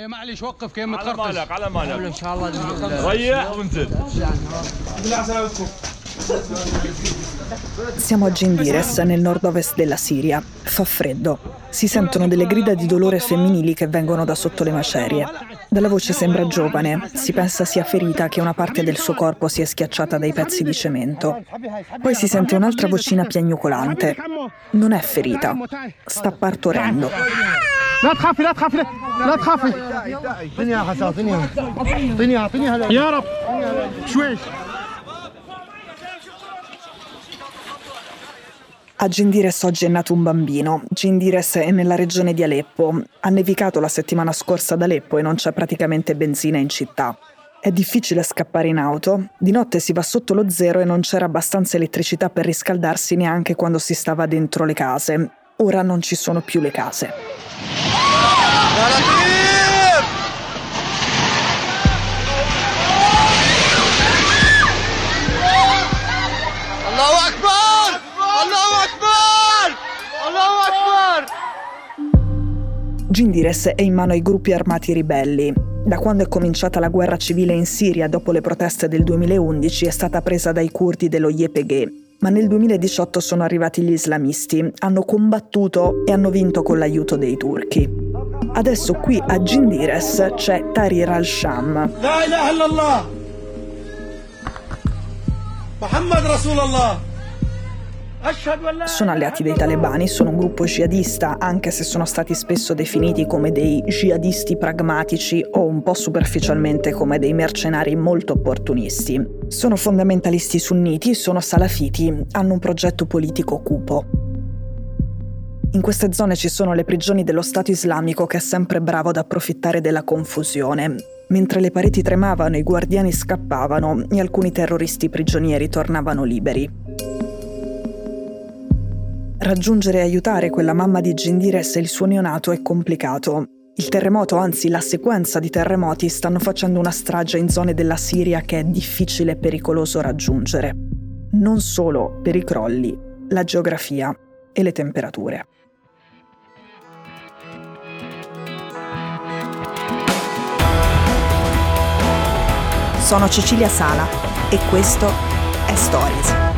معلش وقف كيما على تخرطش مالك على مالك ان شاء الله ريح وانزل Siamo a Gindires, nel nord-ovest della Siria. Fa freddo. Si sentono delle grida di dolore femminili che vengono da sotto le macerie. Dalla voce sembra giovane, si pensa sia ferita che una parte del suo corpo sia schiacciata dai pezzi di cemento. Poi si sente un'altra vocina piagnucolante. Non è ferita, sta partorendo. لا تخافي لا تخافي لا تخافي اعطيني حسن اعطيني اعطيني اعطيني يا رب شويش A Gindires oggi è nato un bambino. Gindires è nella regione di Aleppo. Ha nevicato la settimana scorsa ad Aleppo e non c'è praticamente benzina in città. È difficile scappare in auto. Di notte si va sotto lo zero e non c'era abbastanza elettricità per riscaldarsi neanche quando si stava dentro le case. Ora non ci sono più le case. الله اكبر الله اكبر الله اكبر Gindires è in mano ai gruppi armati ribelli. Da quando è cominciata la guerra civile in Siria dopo le proteste del 2011 è stata presa dai curdi dello YPG, ma nel 2018 sono arrivati gli islamisti, hanno combattuto e hanno vinto con l'aiuto dei turchi. Adesso qui a Gindires c'è Tahrir al-Sham. La ilaha illallah! Muhammad Rasulallah! Sono alleati dei talebani, sono un gruppo jihadista, anche se sono stati spesso definiti come dei jihadisti pragmatici o un po' superficialmente come dei mercenari molto opportunisti. Sono fondamentalisti sunniti, sono salafiti, hanno un progetto politico cupo. In queste zone ci sono le prigioni dello Stato islamico che è sempre bravo ad approfittare della confusione. Mentre le pareti tremavano, i guardiani scappavano e alcuni terroristi prigionieri tornavano liberi. Raggiungere e aiutare quella mamma di Gindires e il suo neonato è complicato. Il terremoto, anzi la sequenza di terremoti, stanno facendo una strage in zone della Siria che è difficile e pericoloso raggiungere. Non solo per i crolli, la geografia e le temperature. Sono Cecilia Sala e questo è Stories.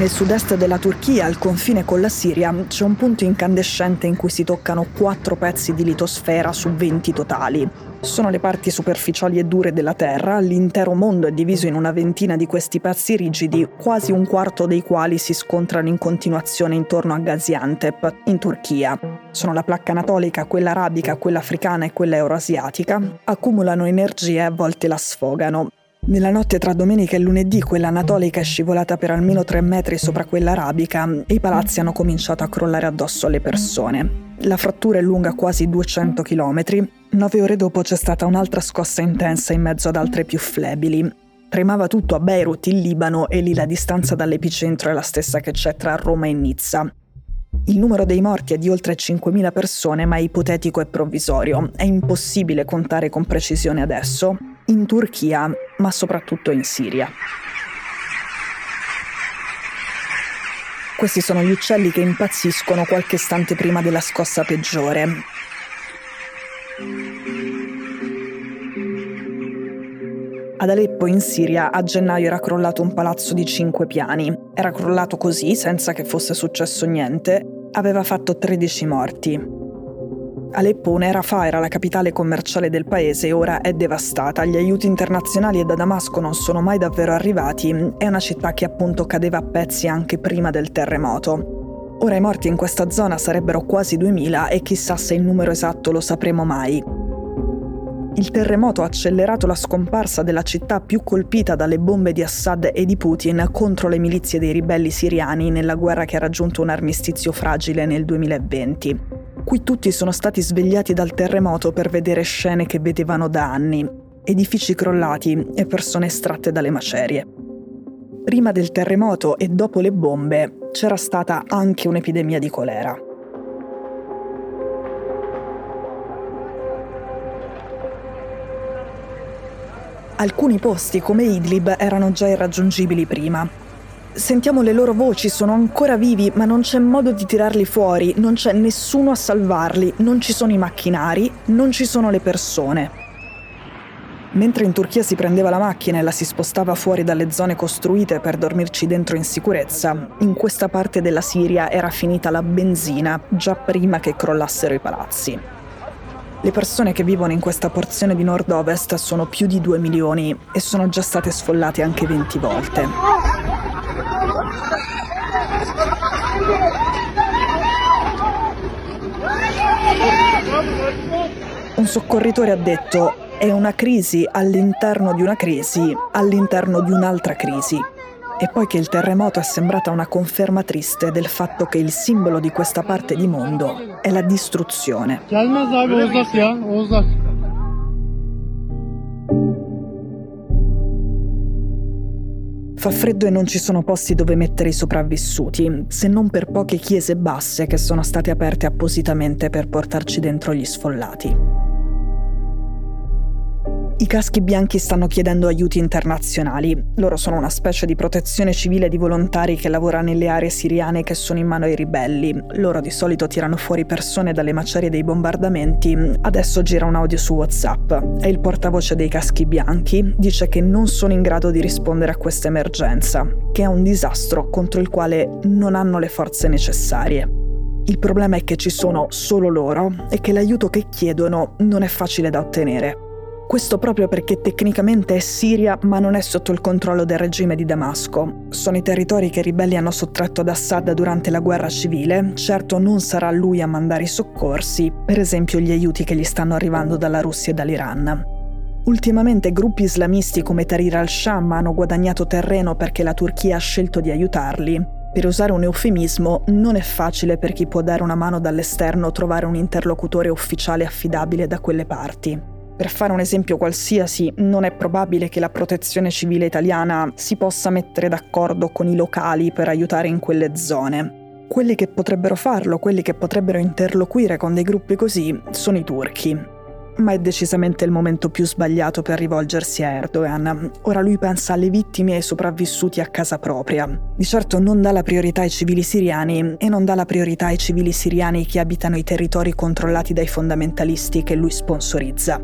Nel sud-est della Turchia, al confine con la Siria, c'è un punto incandescente in cui si toccano quattro pezzi di litosfera su 20 totali. Sono le parti superficiali e dure della Terra, l'intero mondo è diviso in una ventina di questi pezzi rigidi, quasi un quarto dei quali si scontrano in continuazione intorno a Gaziantep, in Turchia. Sono la placca anatolica, quella arabica, quella africana e quella euroasiatica. Accumulano energia e a volte la sfogano. Nella notte tra domenica e lunedì quella anatolica è scivolata per almeno tre metri sopra quella arabica e i palazzi hanno cominciato a crollare addosso alle persone. La frattura è lunga quasi 200 km. Nove ore dopo c'è stata un'altra scossa intensa in mezzo ad altre più flebili. Tremava tutto a Beirut, in Libano, e lì la distanza dall'epicentro è la stessa che c'è tra Roma e Nizza. Il numero dei morti è di oltre 5.000 persone, ma è ipotetico e provvisorio. È impossibile contare con precisione adesso. In Turchia, ma soprattutto in Siria. Questi sono gli uccelli che impazziscono qualche istante prima della scossa peggiore. Ad Aleppo, in Siria, a gennaio era crollato un palazzo di cinque piani. Era crollato così, senza che fosse successo niente. Aveva fatto 13 morti. Aleppo un'era era la capitale commerciale del paese e ora è devastata. Gli aiuti internazionali da Damasco non sono mai davvero arrivati. È una città che appunto cadeva a pezzi anche prima del terremoto. Ora i morti in questa zona sarebbero quasi 2000 e chissà se il numero esatto lo sapremo mai. Il terremoto ha accelerato la scomparsa della città più colpita dalle bombe di Assad e di Putin contro le milizie dei ribelli siriani nella guerra che ha raggiunto un armistizio fragile nel 2020. Qui tutti sono stati svegliati dal terremoto per vedere scene che vedevano da anni, edifici crollati e persone estratte dalle macerie. prima del terremoto e dopo le bombe c'era stata anche un'epidemia di colera. Alcuni posti come Idlib erano già irraggiungibili prima. Sentiamo le loro voci, sono ancora vivi, ma non c'è modo di tirarli fuori, non c'è nessuno a salvarli, non ci sono i macchinari, non ci sono le persone. Mentre in Turchia si prendeva la macchina e la si spostava fuori dalle zone costruite per dormirci dentro in sicurezza, in questa parte della Siria era finita la benzina già prima che crollassero i palazzi. Le persone che vivono in questa porzione di nord-ovest sono più di 2 milioni e sono già state sfollate anche 20 volte. Un soccorritore ha detto è una crisi all'interno di una crisi, all'interno di un'altra crisi. E poi che il terremoto è sembrata una conferma triste del fatto che il simbolo di questa parte di mondo è la distruzione. Fa freddo e non ci sono posti dove mettere i sopravvissuti, se non per poche chiese basse che sono state aperte appositamente per portarci dentro gli sfollati. I caschi bianchi stanno chiedendo aiuti internazionali. Loro sono una specie di protezione civile di volontari che lavora nelle aree siriane che sono in mano ai ribelli. Loro di solito tirano fuori persone dalle macerie dei bombardamenti. Adesso gira un audio su WhatsApp e il portavoce dei caschi bianchi dice che non sono in grado di rispondere a questa emergenza, che è un disastro contro il quale non hanno le forze necessarie. Il problema è che ci sono solo loro e che l'aiuto che chiedono non è facile da ottenere. Questo proprio perché tecnicamente è Siria ma non è sotto il controllo del regime di Damasco. Sono i territori che i ribelli hanno sottratto ad Assad durante la guerra civile, certo non sarà lui a mandare i soccorsi, per esempio gli aiuti che gli stanno arrivando dalla Russia e dall'Iran. Ultimamente gruppi islamisti come Tahrir al-Sham hanno guadagnato terreno perché la Turchia ha scelto di aiutarli. Per usare un eufemismo, non è facile per chi può dare una mano dall'esterno trovare un interlocutore ufficiale affidabile da quelle parti. Per fare un esempio qualsiasi, non è probabile che la protezione civile italiana si possa mettere d'accordo con i locali per aiutare in quelle zone. Quelli che potrebbero farlo, quelli che potrebbero interloquire con dei gruppi così, sono i turchi. Ma è decisamente il momento più sbagliato per rivolgersi a Erdogan. Ora lui pensa alle vittime e ai sopravvissuti a casa propria. Di certo non dà la priorità ai civili siriani e non dà la priorità ai civili siriani che abitano i territori controllati dai fondamentalisti che lui sponsorizza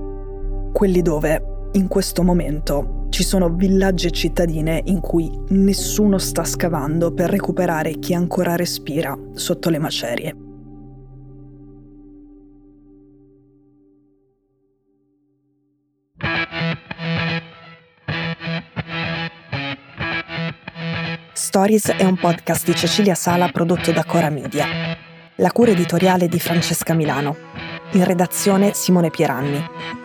quelli dove, in questo momento, ci sono villaggi e cittadine in cui nessuno sta scavando per recuperare chi ancora respira sotto le macerie. Stories è un podcast di Cecilia Sala prodotto da Cora Media. La cura editoriale di Francesca Milano. In redazione Simone Pieranni.